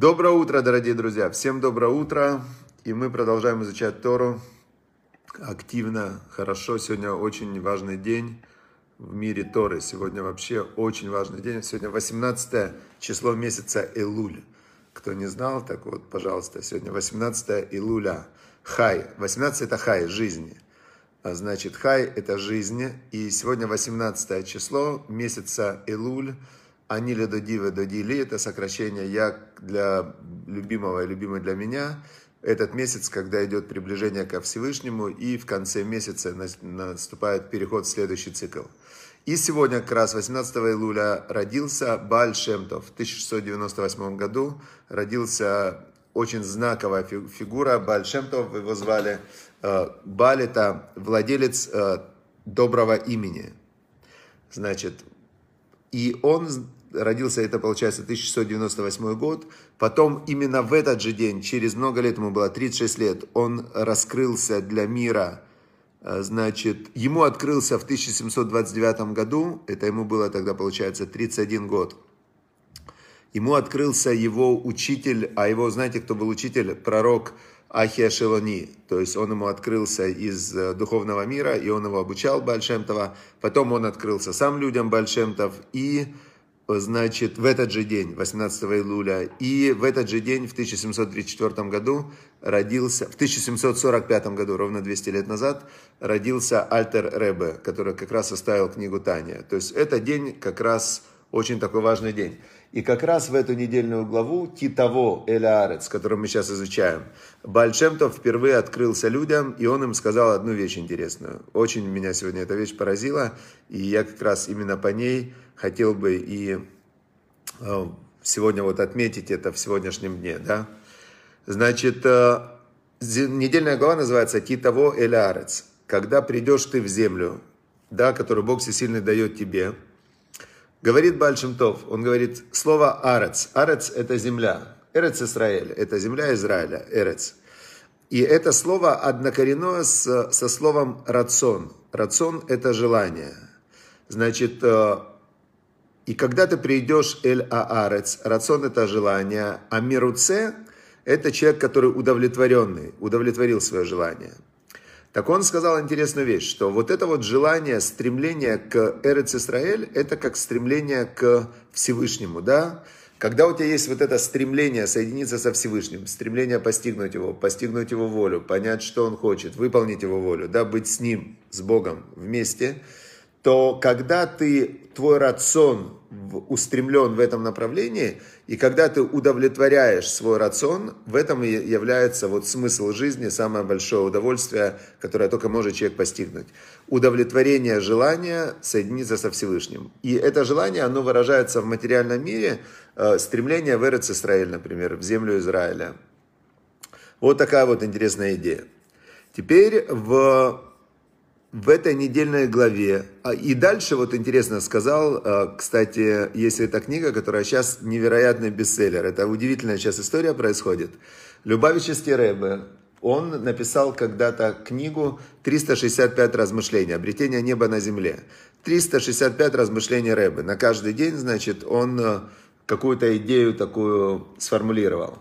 Доброе утро, дорогие друзья! Всем доброе утро! И мы продолжаем изучать Тору активно, хорошо. Сегодня очень важный день в мире Торы. Сегодня вообще очень важный день. Сегодня 18 число месяца Элуль. Кто не знал, так вот, пожалуйста, сегодня 18 Илуля. Хай. 18 это хай, жизни. А значит, хай это жизнь. И сегодня 18 число месяца Элуль. Анили додивы додили, это сокращение я для любимого и любимой для меня. Этот месяц, когда идет приближение ко Всевышнему, и в конце месяца наступает переход в следующий цикл. И сегодня, как раз 18 июля, родился Баль Шемтов. В 1698 году родился очень знаковая фигура Баль Шемтов, его звали э, Баль, это владелец э, доброго имени. Значит, и он родился, это получается 1698 год. Потом именно в этот же день, через много лет, ему было 36 лет, он раскрылся для мира. Э, значит, ему открылся в 1729 году, это ему было тогда, получается, 31 год. Ему открылся его учитель, а его, знаете, кто был учитель? Пророк Ахия Шелони. То есть он ему открылся из э, духовного мира, и он его обучал Бальшемтова. Потом он открылся сам людям Бальшемтов. И значит, в этот же день, 18 июля, и в этот же день, в 1734 году, родился, в 1745 году, ровно 200 лет назад, родился Альтер Ребе, который как раз составил книгу Таня. То есть это день как раз очень такой важный день. И как раз в эту недельную главу Титово Элеарец, которую мы сейчас изучаем, Бальшемтов впервые открылся людям, и он им сказал одну вещь интересную. Очень меня сегодня эта вещь поразила, и я как раз именно по ней хотел бы и э, сегодня вот отметить это в сегодняшнем дне. Да? Значит, э, недельная глава называется «Титово Элеарец». Когда придешь ты в землю, да, которую Бог всесильный дает тебе – Говорит Бальшемтов, он говорит слово «арец». «Арец» – это земля. «Эрец Израиль» – это земля Израиля, «эрец». И это слово однокоренное с, со словом «рацион». «Рацион» – это желание. Значит, э, и когда ты придешь «эль аарец», «рацион» – это желание, а «мируце» – это человек, который удовлетворенный, удовлетворил свое желание – так он сказал интересную вещь, что вот это вот желание, стремление к Эрец Исраэль, это как стремление к Всевышнему, да? Когда у тебя есть вот это стремление соединиться со Всевышним, стремление постигнуть его, постигнуть его волю, понять, что он хочет, выполнить его волю, да, быть с ним, с Богом вместе, то когда ты, твой рацион устремлен в этом направлении, и когда ты удовлетворяешь свой рацион, в этом и является вот смысл жизни, самое большое удовольствие, которое только может человек постигнуть. Удовлетворение желания соединиться со Всевышним. И это желание, оно выражается в материальном мире, э, стремление в Израиль, например, в землю Израиля. Вот такая вот интересная идея. Теперь в в этой недельной главе. А, и дальше, вот интересно сказал, а, кстати, есть эта книга, которая сейчас невероятный бестселлер. Это удивительная сейчас история происходит. Любавический Рэбе, он написал когда-то книгу «365 размышлений. Обретение неба на земле». 365 размышлений Рэбе. На каждый день, значит, он а, какую-то идею такую сформулировал.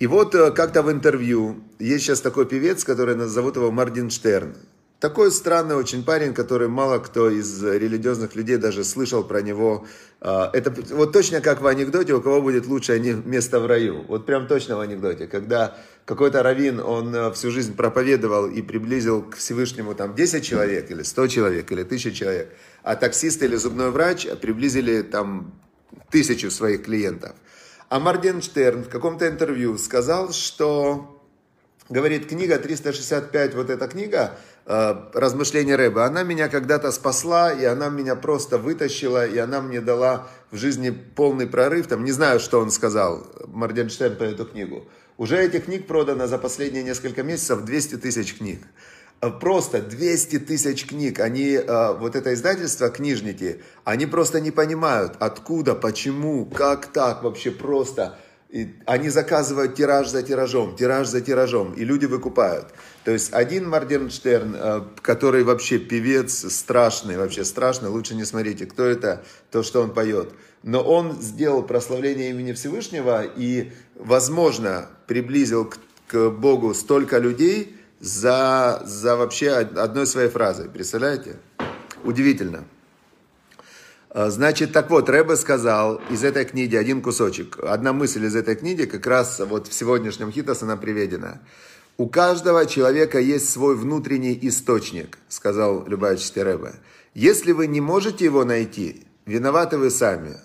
И вот как-то в интервью, есть сейчас такой певец, который зовут его Мардинштерн. Такой странный очень парень, который мало кто из религиозных людей даже слышал про него. А, это вот точно как в анекдоте, у кого будет лучшее место в раю. Вот прям точно в анекдоте, когда какой-то раввин, он э, всю жизнь проповедовал и приблизил к Всевышнему там 10 человек, или 100 человек, или 1000 человек, а таксист или зубной врач приблизили там тысячу своих клиентов. А Марденштерн в каком-то интервью сказал, что, говорит, книга 365, вот эта книга, размышления Рэба. Она меня когда-то спасла, и она меня просто вытащила, и она мне дала в жизни полный прорыв. Там, не знаю, что он сказал, Марденштерн по эту книгу. Уже этих книг продано за последние несколько месяцев 200 тысяч книг. Э, просто 200 тысяч книг. Они, э, вот это издательство, книжники, они просто не понимают, откуда, почему, как так вообще просто И они заказывают тираж за тиражом, тираж за тиражом, и люди выкупают. То есть один Моргенштерн, э, который вообще певец страшный, вообще страшный, лучше не смотрите, кто это, то, что он поет. Но он сделал прославление имени Всевышнего и, возможно, приблизил к, к Богу столько людей за, за вообще одной своей фразой. Представляете? Удивительно. А, значит, так вот, Рэбе сказал из этой книги один кусочек. Одна мысль из этой книги, как раз вот в сегодняшнем Хитос она приведена. У каждого человека есть свой внутренний источник, сказал Любавичский Рэбе. Если вы не можете его найти, виноваты вы сами.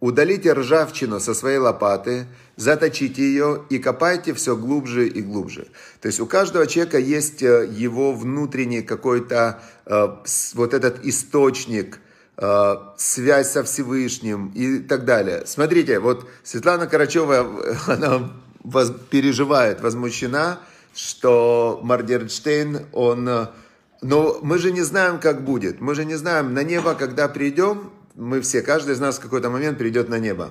Удалите ржавчину со своей лопаты, заточите ее и копайте все глубже и глубже. То есть у каждого человека есть э, его внутренний какой-то э, вот этот источник – связь со Всевышним и так далее. Смотрите, вот Светлана Карачева, она переживает, возмущена, что Мардерштейн, он... Э, но мы же не знаем, как будет. Мы же не знаем, на небо, когда придем, мы все, каждый из нас в какой-то момент придет на небо.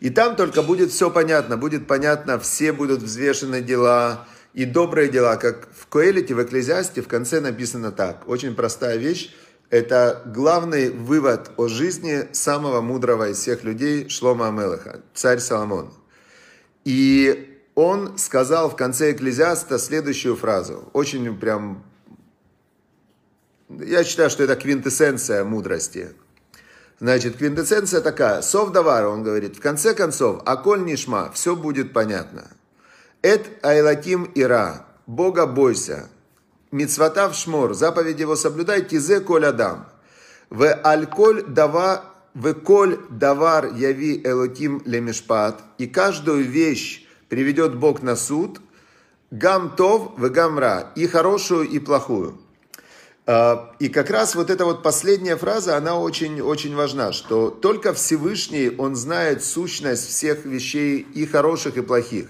И там только будет все понятно, будет понятно, все будут взвешены дела и добрые дела, как в Коэлите, в Экклезиасте в конце написано так. Очень простая вещь. Это главный вывод о жизни самого мудрого из всех людей Шлома Амелаха, царь Соломон. И он сказал в конце Экклезиаста следующую фразу, очень прям, я считаю, что это квинтэссенция мудрости. Значит, квинтэссенция такая, сов давара, он говорит, в конце концов, аколь нишма, все будет понятно. Эт айлатим ира, Бога бойся, Мицватав шмор, заповедь его соблюдай, тизе коль адам. В альколь дава, в коль давар яви элоким лемешпат, и каждую вещь приведет Бог на суд, гам тов в гамра, и хорошую, и плохую. А, и как раз вот эта вот последняя фраза, она очень-очень важна, что только Всевышний, Он знает сущность всех вещей и хороших, и плохих.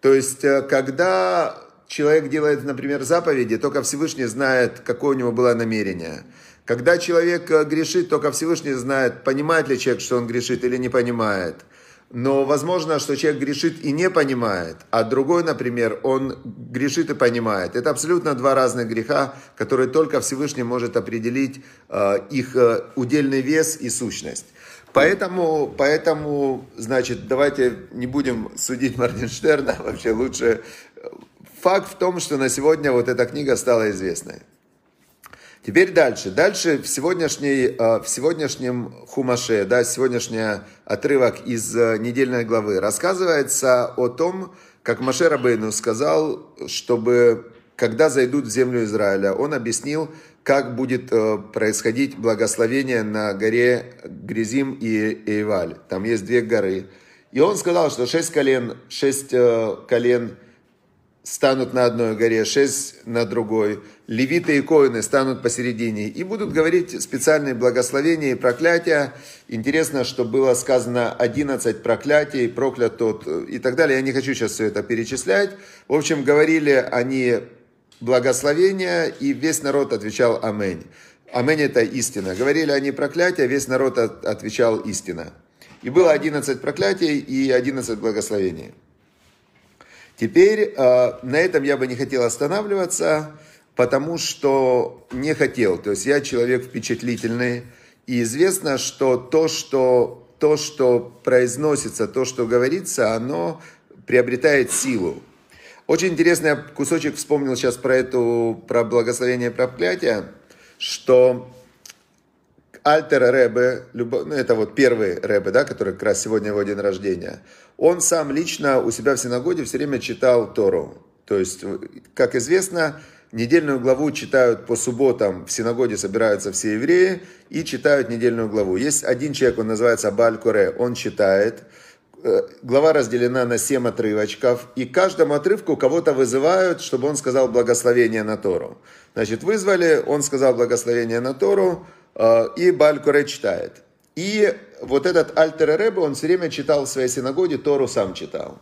То есть, э, когда человек делает, например, заповеди, только Всевышний знает, какое у него было намерение. Когда человек э, грешит, только Всевышний знает, понимает ли человек, что он грешит или не понимает. Но возможно, что человек грешит и не понимает, а другой, например, он грешит и понимает. Это абсолютно два разных греха, которые только Всевышний может определить э, их э, удельный вес и сущность. Поэтому, поэтому, значит, давайте не будем судить Моргенштерна, вообще лучше факт в том, что на сегодня вот эта книга стала известной. Теперь дальше. Дальше в, сегодняшней, э, в сегодняшнем хумаше, да, сегодняшний отрывок из э, недельной главы, рассказывается о том, как Маше Рабейну сказал, чтобы, когда зайдут в землю Израиля, он объяснил, как будет э, происходить благословение на горе Гризим и Эйваль. Там есть две горы. И он сказал, что шесть колен, шесть колен станут на одной горе, шесть на другой. Левиты и коины станут посередине и будут говорить специальные благословения и проклятия. Интересно, что было сказано 11 проклятий, проклят тот и так далее. Я не хочу сейчас все это перечислять. В общем, говорили они благословения, и весь народ отвечал «Аминь». Аминь – это истина. Говорили они проклятия, весь народ отвечал истина. И было 11 проклятий и 11 благословений. Теперь э, на этом я бы не хотел останавливаться, потому что не хотел. То есть я человек впечатлительный, и известно, что то, что, то, что произносится, то, что говорится, оно приобретает силу. Очень интересный кусочек вспомнил сейчас про эту, про благословение проклятия, что Альтер ну, это вот первый Ребе, да, который как раз сегодня его день рождения, он сам лично у себя в синагоге все время читал Тору. То есть, как известно, недельную главу читают по субботам, в синагоге собираются все евреи и читают недельную главу. Есть один человек, он называется Баль Коре, он читает, э, глава разделена на семь отрывочков, и каждому отрывку кого-то вызывают, чтобы он сказал благословение на Тору. Значит, вызвали, он сказал благословение на Тору, Э, и Балькуре читает. И вот этот Альтер Ребе, он все время читал в своей синагоге, Тору сам читал.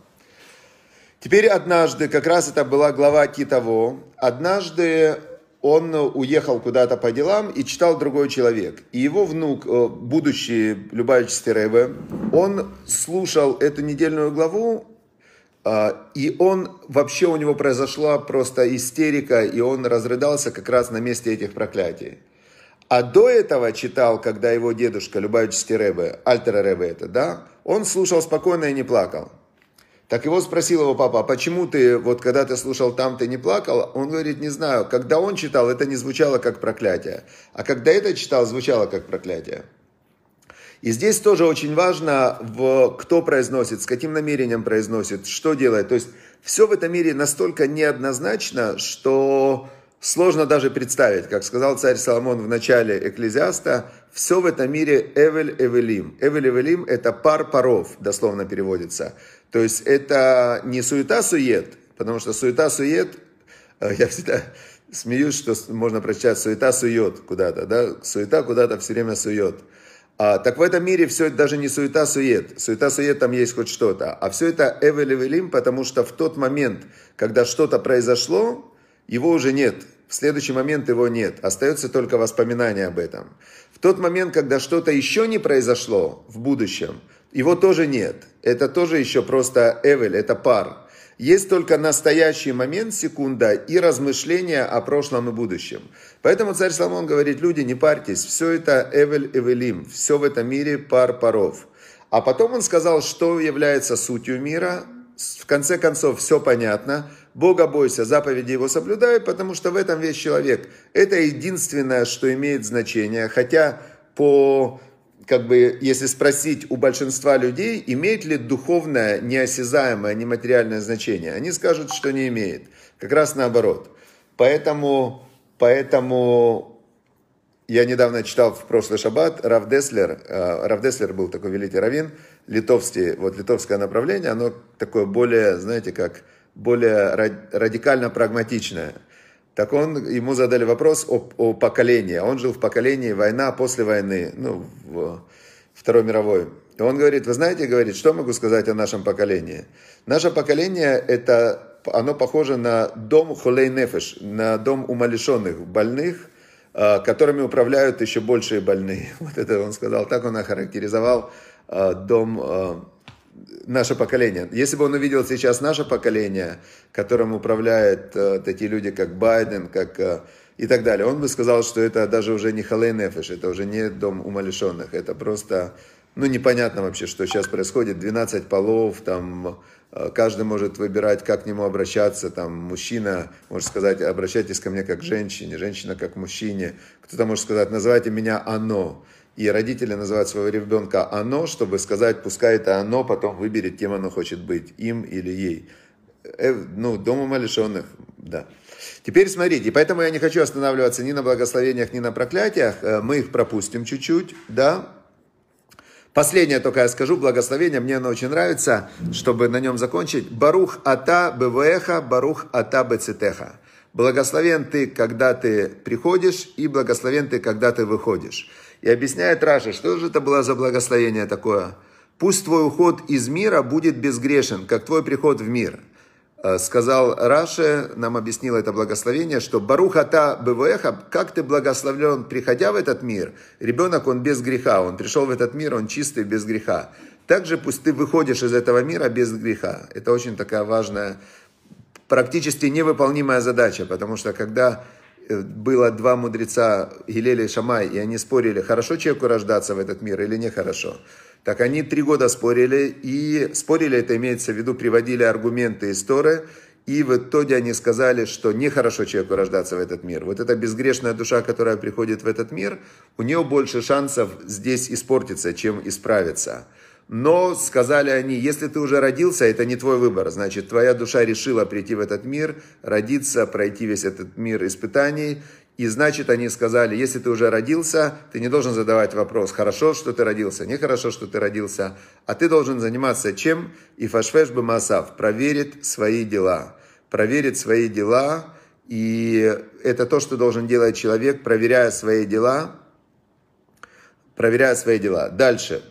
Теперь однажды, как раз это была глава Китово, однажды он уехал куда-то по делам и читал другой человек. И его внук, э, будущий Любавичский Рэбе, он слушал эту недельную главу, а, и он, вообще у него произошла просто истерика, и он разрыдался как раз на месте этих проклятий. А до этого читал, когда его дедушка, Любавичский Рэбе, Альтера Рэбе это, да, он слушал спокойно и не плакал. Так его спросил его папа, а почему ты, вот когда ты слушал там, ты не плакал? Он говорит, не знаю. Когда он читал, это не звучало как проклятие. А когда это читал, звучало как проклятие. И здесь тоже очень важно, в, кто произносит, с каким намерением произносит, что делает. То есть все в этом мире настолько неоднозначно, что сложно даже представить. Как сказал царь Соломон в начале Экклезиаста, все в этом мире Эвель Эвелим. Эвель Эвелим – это пар паров, дословно переводится. То есть это не суета-сует, потому что суета-сует, э, я всегда смеюсь, что можно прочитать суета-сует куда-то, да, суета куда-то все время сует. А, так в этом мире все это даже не суета-сует. Суета-сует там есть хоть что-то. А все это эвелевелим, потому что в тот момент, когда что-то произошло, его уже нет. В следующий момент его нет. Остается только воспоминание об этом. В тот момент, когда что-то еще не произошло в будущем – его тоже нет. Это тоже еще просто эвель, это пар. Есть только настоящий момент, секунда, и размышления о прошлом и будущем. Поэтому царь Соломон говорит, люди, не парьтесь, все это эвель эвелим, все в этом мире пар паров. А потом он сказал, что является сутью мира. В конце концов, все понятно. Бога бойся, заповеди его соблюдай, потому что в этом весь человек. Это единственное, что имеет значение. Хотя по как бы, если спросить у большинства людей, имеет ли духовное, неосязаемое, нематериальное значение, они скажут, что не имеет. Как раз наоборот. Поэтому, поэтому я недавно читал в прошлый шаббат Рав Деслер. Э, Рав Деслер был такой великий раввин, литовский, вот литовское направление, оно такое более, знаете, как более радикально прагматичное. Так он, ему задали вопрос о, о поколении. Он жил в поколении война после войны, ну, в Второй мировой. И он говорит, вы знаете, говорит, что могу сказать о нашем поколении? Наше поколение, это, оно похоже на дом холей нефеш, на дом умалишенных, больных, а, которыми управляют еще большие больные. Вот это он сказал, так он охарактеризовал а, дом а, наше поколение. Если бы он увидел сейчас наше поколение, которым управляют э, такие люди, как Байден, как э, и так далее, он бы сказал, что это даже уже не Халей Нефеш, это уже не дом умалишенных, это просто, ну, непонятно вообще, что сейчас происходит, 12 полов, там, э, каждый может выбирать, как к нему обращаться, там, мужчина может сказать, обращайтесь ко мне как к женщине, женщина как к мужчине, кто-то может сказать, называйте меня оно, и родители называют своего ребенка «оно», чтобы сказать, пускай это «оно» потом выберет, кем оно хочет быть, им или ей. Э, ну, дом умалишенных, да. Теперь смотрите, поэтому я не хочу останавливаться ни на благословениях, ни на проклятиях. Э, мы их пропустим чуть-чуть, да. Последнее только я скажу, благословение, мне оно очень нравится, чтобы на нем закончить. Барух ата бевеха, барух ата бецитеха. Благословен ты, когда ты приходишь, и благословен ты, когда ты выходишь. И объясняет Раша, что же это было за благословение такое? Пусть твой уход из мира будет безгрешен, как твой приход в мир. Э, сказал Раше, нам объяснил это благословение, что Барухата БВХ, как ты благословлен, приходя в этот мир, ребенок, он без греха, он пришел в этот мир, он чистый, без греха. Также пусть ты выходишь из этого мира без греха. Это очень такая важная, практически невыполнимая задача, потому что когда было два мудреца, Гилель и Шамай, и они спорили, хорошо человеку рождаться в этот мир или нехорошо. Так они три года спорили, и спорили, это имеется в виду, приводили аргументы из Торы, и в итоге они сказали, что нехорошо человеку рождаться в этот мир. Вот эта безгрешная душа, которая приходит в этот мир, у нее больше шансов здесь испортиться, чем исправиться. Но, сказали они, если ты уже родился, это не твой выбор. Значит, твоя душа решила прийти в этот мир, родиться, пройти весь этот мир испытаний. И значит, они сказали, если ты уже родился, ты не должен задавать вопрос, хорошо, что ты родился, нехорошо, что ты родился, а ты должен заниматься чем? И фашфеш масав, проверит свои дела. Проверит свои дела, и это то, что должен делать человек, проверяя свои дела, проверяя свои дела. Дальше.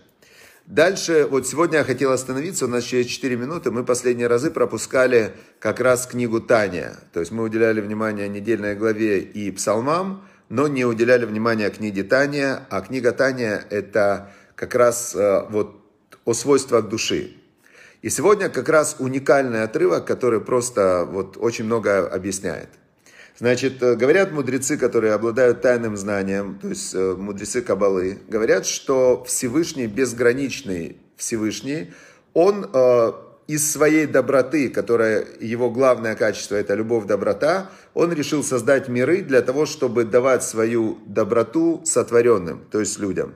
Дальше, вот сегодня я хотел остановиться, у нас через 4 минуты, мы последние разы пропускали как раз книгу Таня. То есть мы уделяли внимание недельной главе и псалмам, но не уделяли внимания книге Таня, а книга Таня это как раз э, вот о свойствах души. И сегодня как раз уникальный отрывок, который просто вот очень много объясняет. Значит, э, говорят мудрецы, которые обладают тайным знанием, то есть э, мудрецы Кабалы, говорят, что Всевышний, безграничный Всевышний, он э, из своей доброты, которая его главное качество, это любовь, доброта, он решил создать миры для того, чтобы давать свою доброту сотворенным, то есть людям.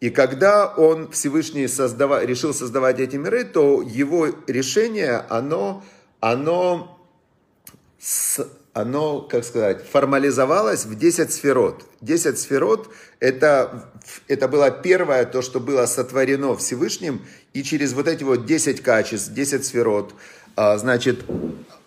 И когда он Всевышний создава, решил создавать эти миры, то его решение, оно, оно с, оно, как сказать, формализовалось в 10 сферот. 10 сферот это, это было первое, то, что было сотворено Всевышним, и через вот эти вот 10 качеств, 10 сферот, а, значит,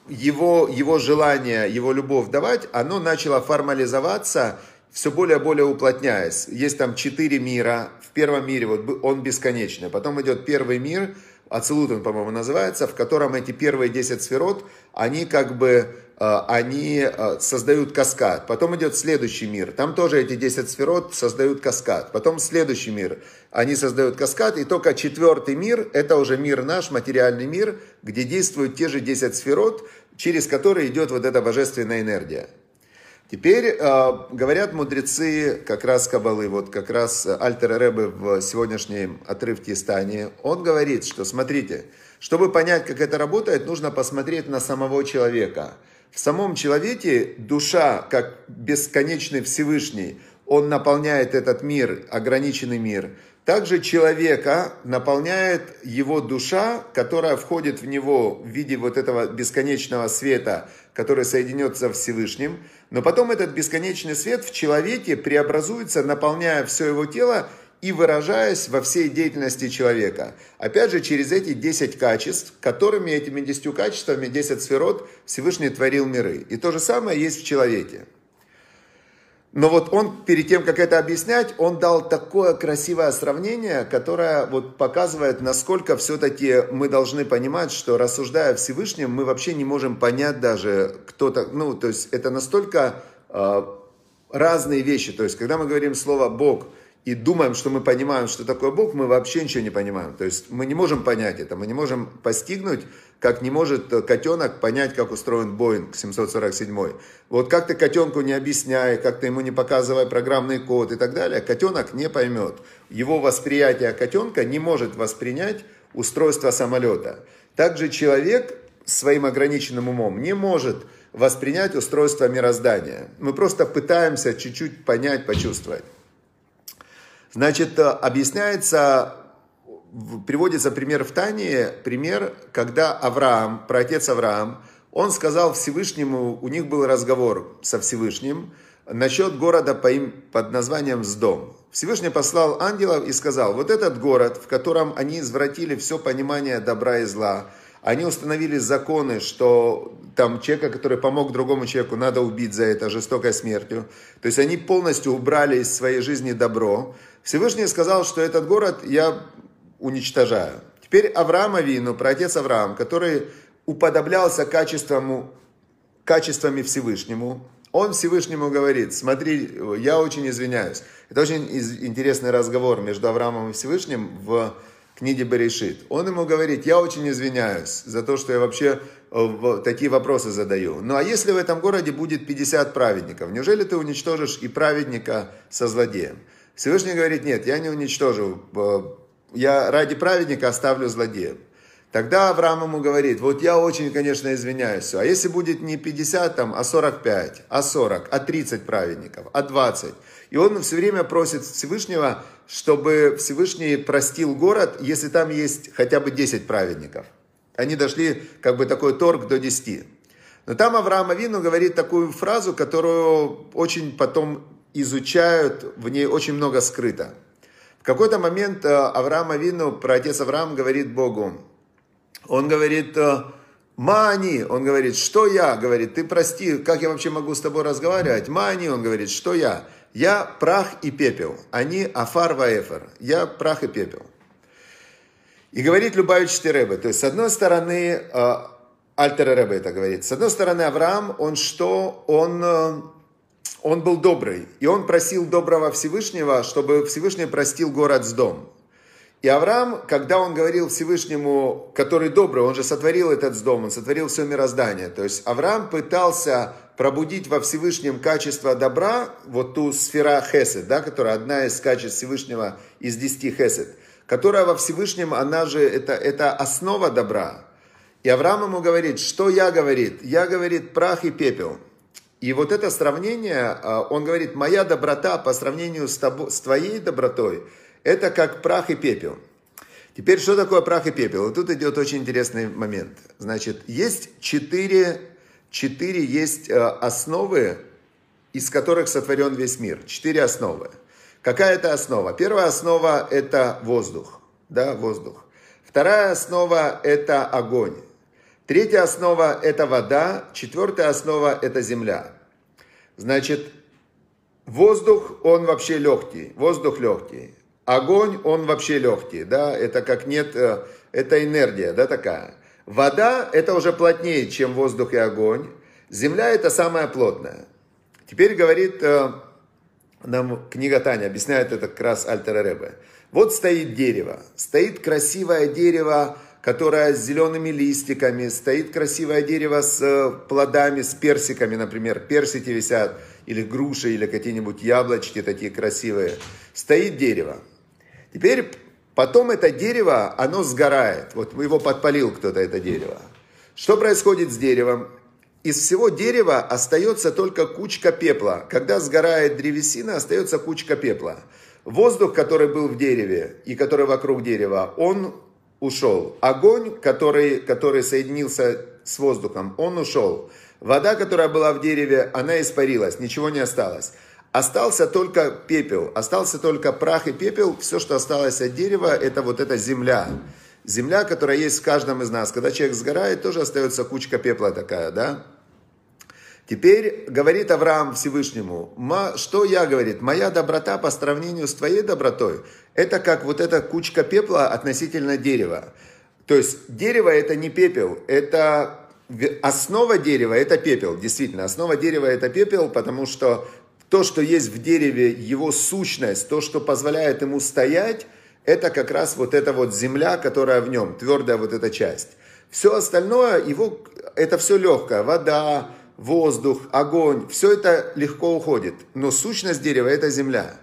его, его желание, его любовь давать, оно начало формализоваться, все более и более уплотняясь. Есть там четыре мира. В первом мире вот он бесконечный. Потом идет первый мир, Ацелут он, по-моему, называется, в котором эти первые 10 сферот, они как бы они э, создают каскад. Потом идет следующий мир. Там тоже эти 10 сферот создают каскад. Потом следующий мир. Они создают каскад. И только четвертый мир, это уже мир наш, материальный мир, где действуют те же 10 сферот, через которые идет вот эта божественная энергия. Теперь э, говорят мудрецы как раз Кабалы, вот как раз Альтер Рэбе в сегодняшнем отрывке из Тани, он говорит, что смотрите, чтобы понять, как это работает, нужно посмотреть на самого человека – в самом человеке душа, как бесконечный Всевышний, он наполняет этот мир, ограниченный мир. Также человека наполняет его душа, которая входит в него в виде вот этого бесконечного света, который соединется с Всевышним. Но потом этот бесконечный свет в человеке преобразуется, наполняя все его тело и выражаясь во всей деятельности человека. Опять же, через эти 10 качеств, которыми этими 10 качествами, 10 сферот, Всевышний творил миры. И то же самое есть в человеке. Но вот он, перед тем, как это объяснять, он дал такое красивое сравнение, которое вот показывает, насколько все-таки мы должны понимать, что рассуждая о Всевышнем, мы вообще не можем понять даже кто-то, ну, то есть это настолько э, разные вещи. То есть, когда мы говорим слово «Бог», и думаем, что мы понимаем, что такое Бог, мы вообще ничего не понимаем. То есть мы не можем понять это, мы не можем постигнуть, как не может котенок понять, как устроен Боинг 747. Вот как ты котенку не объясняй, как ты ему не показывай программный код и так далее, котенок не поймет. Его восприятие котенка не может воспринять устройство самолета. Также человек своим ограниченным умом не может воспринять устройство мироздания. Мы просто пытаемся чуть-чуть понять, почувствовать. Значит, э, объясняется, приводится пример в Тане, пример, когда Авраам, праотец Авраам, он сказал Всевышнему, у них был разговор со Всевышним насчет города по им, под названием Сдом. Всевышний послал ангелов и сказал, вот этот город, в котором они извратили все понимание добра и зла, они установили законы, что там человека, который помог другому человеку, надо убить за это жестокой смертью. То есть они полностью убрали из своей жизни добро. Всевышний сказал, что этот город я уничтожаю. Теперь Авраам Авину, праотец Авраам, который уподоблялся качеством, качествами Всевышнему, он Всевышнему говорит, смотри, я очень извиняюсь. Это очень интересный разговор между Авраамом и Всевышним в книге Берешит. Он ему говорит, я очень извиняюсь за то, что я вообще э, такие вопросы задаю. Ну а если в этом городе будет 50 праведников, неужели ты уничтожишь и праведника со злодеем? Всевышний говорит, нет, я не уничтожу, я ради праведника оставлю злодея. Тогда Авраам ему говорит, вот я очень, конечно, извиняюсь, а если будет не 50, там, а 45, а 40, а 30 праведников, а 20. И он все время просит Всевышнего, чтобы Всевышний простил город, если там есть хотя бы 10 праведников. Они дошли, как бы такой торг до 10. Но там Авраам Авину говорит такую фразу, которую очень потом изучают, в ней очень много скрыто. В какой-то момент э, Авраам Авину, про отец Авраам говорит Богу, он говорит, э, Мани, он говорит, что я, говорит, ты прости, как я вообще могу с тобой разговаривать? Мани, он говорит, что я? Я прах и пепел, они афар ваэфер, я прах и пепел. И говорит Любавич Рэбе, то есть с одной стороны, э, Альтер Рэбе это говорит, с одной стороны Авраам, он что? Он, э, он был добрый, и он просил доброго Всевышнего, чтобы Всевышний простил город с дом. И Авраам, когда он говорил Всевышнему, который добрый, он же сотворил этот дом, он сотворил все мироздание. То есть Авраам пытался пробудить во Всевышнем качество добра, вот ту сфера хесед, да, которая одна из качеств Всевышнего из десяти хесед, которая во Всевышнем, она же, это, это основа добра. И Авраам ему говорит, что я, говорит, я, говорит, прах и пепел. И вот это сравнение, а, он говорит, моя доброта по сравнению с, тобой, с твоей добротой – это как прах и пепел. Теперь, что такое прах и пепел? Вот тут идет очень интересный момент. Значит, есть четыре, четыре есть э, основы, из которых сотворен весь мир. Четыре основы. Какая это основа? Первая основа – это воздух. Да, воздух. Вторая основа – это огонь. Третья основа – это вода. Четвертая основа – это земля. Значит, воздух, он вообще легкий. Воздух легкий. Огонь, он вообще легкий, да, это как нет, э, это энергия, да, такая. Вода, это уже плотнее, чем воздух и огонь. Земля, это самая плотная. Теперь говорит э, нам книга Таня, объясняет это как раз Альтер Ребе. Вот стоит дерево, стоит красивое дерево, которое с зелеными листиками, стоит красивое дерево с э, плодами, с персиками, например, персики висят, или груши, или какие-нибудь яблочки такие красивые. Стоит дерево. Теперь потом это дерево, оно сгорает. Вот его подпалил кто-то, это дерево. Что происходит с деревом? Из всего дерева остается только кучка пепла. Когда сгорает древесина, остается кучка пепла. Воздух, который был в дереве и который вокруг дерева, он ушел. Огонь, который, который соединился с воздухом, он ушел. Вода, которая была в дереве, она испарилась, ничего не осталось. Остался только пепел, остался только прах и пепел. Все, что осталось от дерева, это вот эта земля. Земля, которая есть в каждом из нас. Когда человек сгорает, тоже остается кучка пепла такая, да? Теперь говорит Авраам Всевышнему, что я, говорит, моя доброта по сравнению с твоей добротой, это как вот эта кучка пепла относительно дерева. То есть дерево это не пепел, это основа дерева это пепел, действительно, основа дерева это пепел, потому что то, что есть в дереве, его сущность, то, что позволяет ему стоять, это как раз вот эта вот земля, которая в нем, твердая вот эта часть. Все остальное, его, это все легкое, вода, воздух, огонь, все это легко уходит. Но сущность дерева – это земля.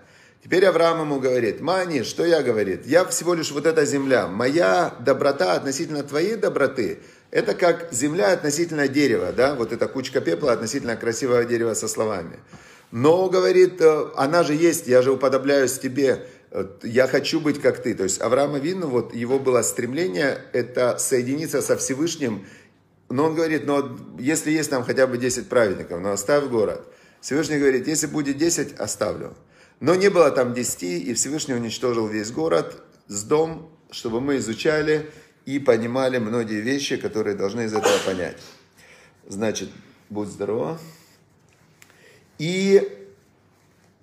Теперь Авраам ему говорит, Мани, что я говорит? Я всего лишь вот эта земля. Моя доброта относительно твоей доброты – это как земля относительно дерева, да? Вот эта кучка пепла относительно красивого дерева со словами. Но, говорит, э, она же есть, я же уподобляюсь тебе, э, я хочу быть как ты. То есть Авраама Вину, вот его было стремление, это соединиться со Всевышним. Но он говорит, но если есть там хотя бы 10 праведников, но оставь город. Всевышний говорит, если будет 10, оставлю. Но не было там 10, и Всевышний уничтожил весь город с дом, чтобы мы изучали и понимали многие вещи, которые должны из этого понять. Значит, будь здорова. И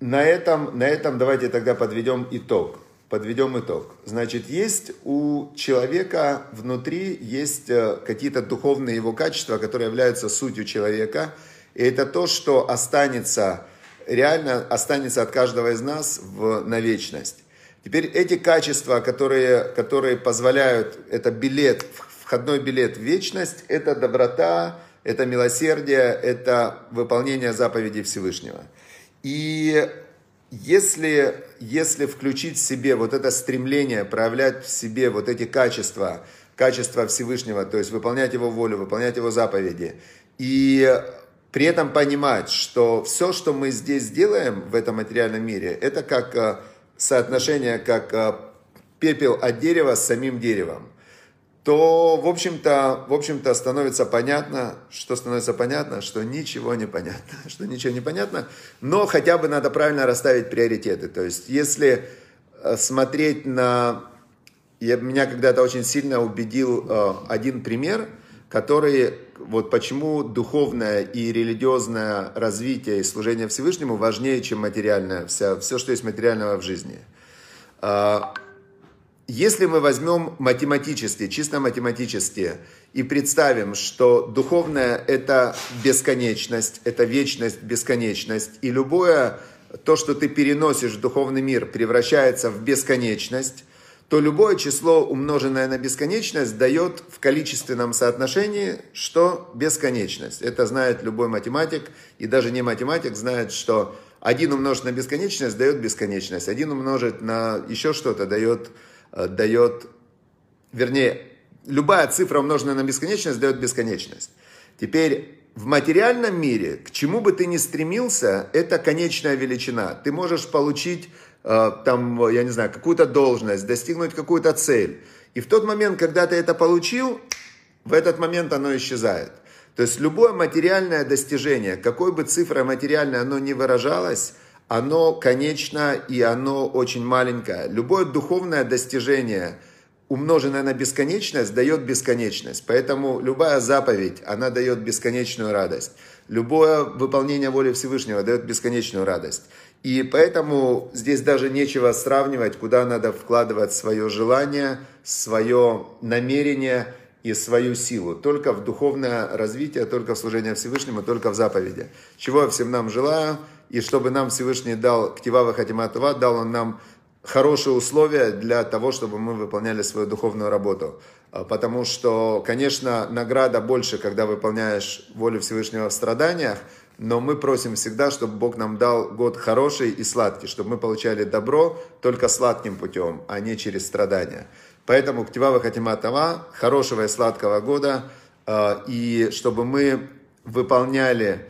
на этом, на этом давайте тогда подведем итог. Подведем итог. Значит, есть у человека внутри есть э, какие-то духовные его качества, которые являются сутью человека. И это то, что останется, реально останется от каждого из нас в, на вечность. Теперь эти качества, которые, которые позволяют, это билет, входной билет в вечность, это доброта, это милосердие, это выполнение заповедей Всевышнего. И если, если включить в себе вот это стремление, проявлять в себе вот эти качества, качества Всевышнего, то есть выполнять Его волю, выполнять Его заповеди, и при этом понимать, что все, что мы здесь делаем в этом материальном мире, это как э, соотношение, как э, пепел от дерева с самим деревом то, в общем-то, в общем-то, становится понятно, что становится понятно, что ничего не понятно, что ничего не понятно, но хотя бы надо правильно расставить приоритеты. То есть, если э, смотреть на... Я, меня когда-то очень сильно убедил э, один пример, который, вот почему духовное и религиозное развитие и служение Всевышнему важнее, чем материальное, вся, все, что есть материального в жизни. Э, если мы возьмем математически, чисто математически, и представим, что духовное – это бесконечность, это вечность, бесконечность, и любое то, что ты переносишь в духовный мир, превращается в бесконечность, то любое число, умноженное на бесконечность, дает в количественном соотношении, что бесконечность. Это знает любой математик, и даже не математик знает, что один умножить на бесконечность дает бесконечность, один умножить на еще что-то дает, э, дает, вернее, любая цифра, умноженная на бесконечность, дает бесконечность. Теперь в материальном мире, к чему бы ты ни стремился, это конечная величина. Ты можешь получить, э, там, я не знаю, какую-то должность, достигнуть какую-то цель. И в тот момент, когда ты это получил, в этот момент оно исчезает. То есть любое материальное достижение, какой бы цифрой материальной оно ни выражалось, оно конечно и оно очень маленькое. Любое духовное достижение – умноженное на бесконечность дает бесконечность. Поэтому любая заповедь, она дает бесконечную радость. Любое выполнение воли Всевышнего дает бесконечную радость. И поэтому здесь даже нечего сравнивать, куда надо вкладывать свое желание, свое намерение и свою силу. Только в духовное развитие, только в служение Всевышнему, только в заповеди. Чего я всем нам желаю, и чтобы нам Всевышний дал Ктива Хатиматова, дал он нам хорошие условия для того, чтобы мы выполняли свою духовную работу. А, потому что, конечно, награда больше, когда выполняешь волю Всевышнего в страданиях, но мы просим всегда, чтобы Бог нам дал год хороший и сладкий, чтобы мы получали добро только сладким путем, а не через страдания. Поэтому Ктива Хатима Тава, хорошего и сладкого года, а, и чтобы мы выполняли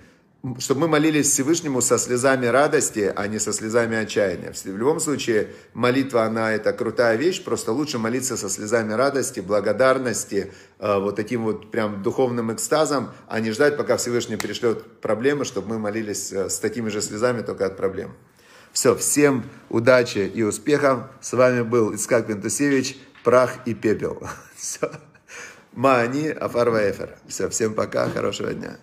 чтобы мы молились Всевышнему со слезами радости, а не со слезами отчаяния. В любом случае, молитва, она это крутая вещь, просто лучше молиться со слезами радости, благодарности, э, вот таким вот прям духовным экстазом, а не ждать, пока Всевышний перешлет проблемы, чтобы мы молились э, с такими же слезами, только от проблем. Все, всем удачи и успехов. С вами был Искак Пентусевич, Прах и Пепел. Все. Мани Афарваэфер. Все, всем пока, хорошего дня.